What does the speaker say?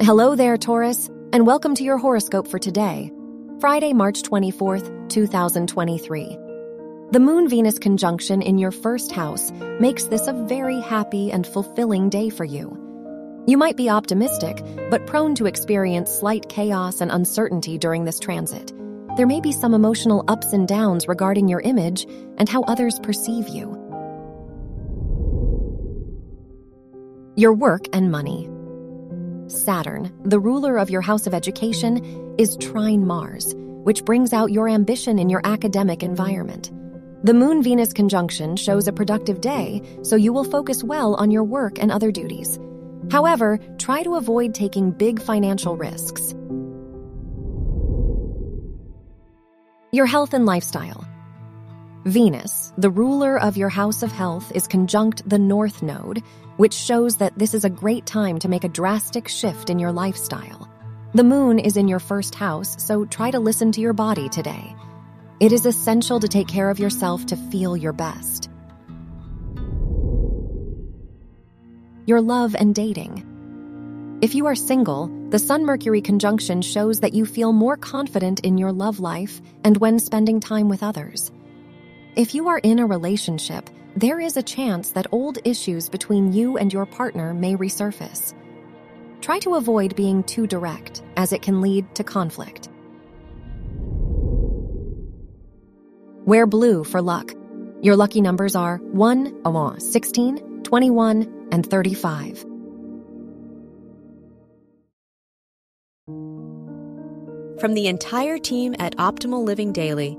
Hello there, Taurus, and welcome to your horoscope for today, Friday, March 24th, 2023. The Moon Venus conjunction in your first house makes this a very happy and fulfilling day for you. You might be optimistic, but prone to experience slight chaos and uncertainty during this transit. There may be some emotional ups and downs regarding your image and how others perceive you. Your work and money. Saturn, the ruler of your house of education, is trine Mars, which brings out your ambition in your academic environment. The Moon Venus conjunction shows a productive day, so you will focus well on your work and other duties. However, try to avoid taking big financial risks. Your health and lifestyle. Venus, the ruler of your house of health, is conjunct the North Node, which shows that this is a great time to make a drastic shift in your lifestyle. The moon is in your first house, so try to listen to your body today. It is essential to take care of yourself to feel your best. Your love and dating. If you are single, the Sun Mercury conjunction shows that you feel more confident in your love life and when spending time with others. If you are in a relationship, there is a chance that old issues between you and your partner may resurface. Try to avoid being too direct, as it can lead to conflict. Wear blue for luck. Your lucky numbers are 1, uh, 16, 21, and 35. From the entire team at Optimal Living Daily,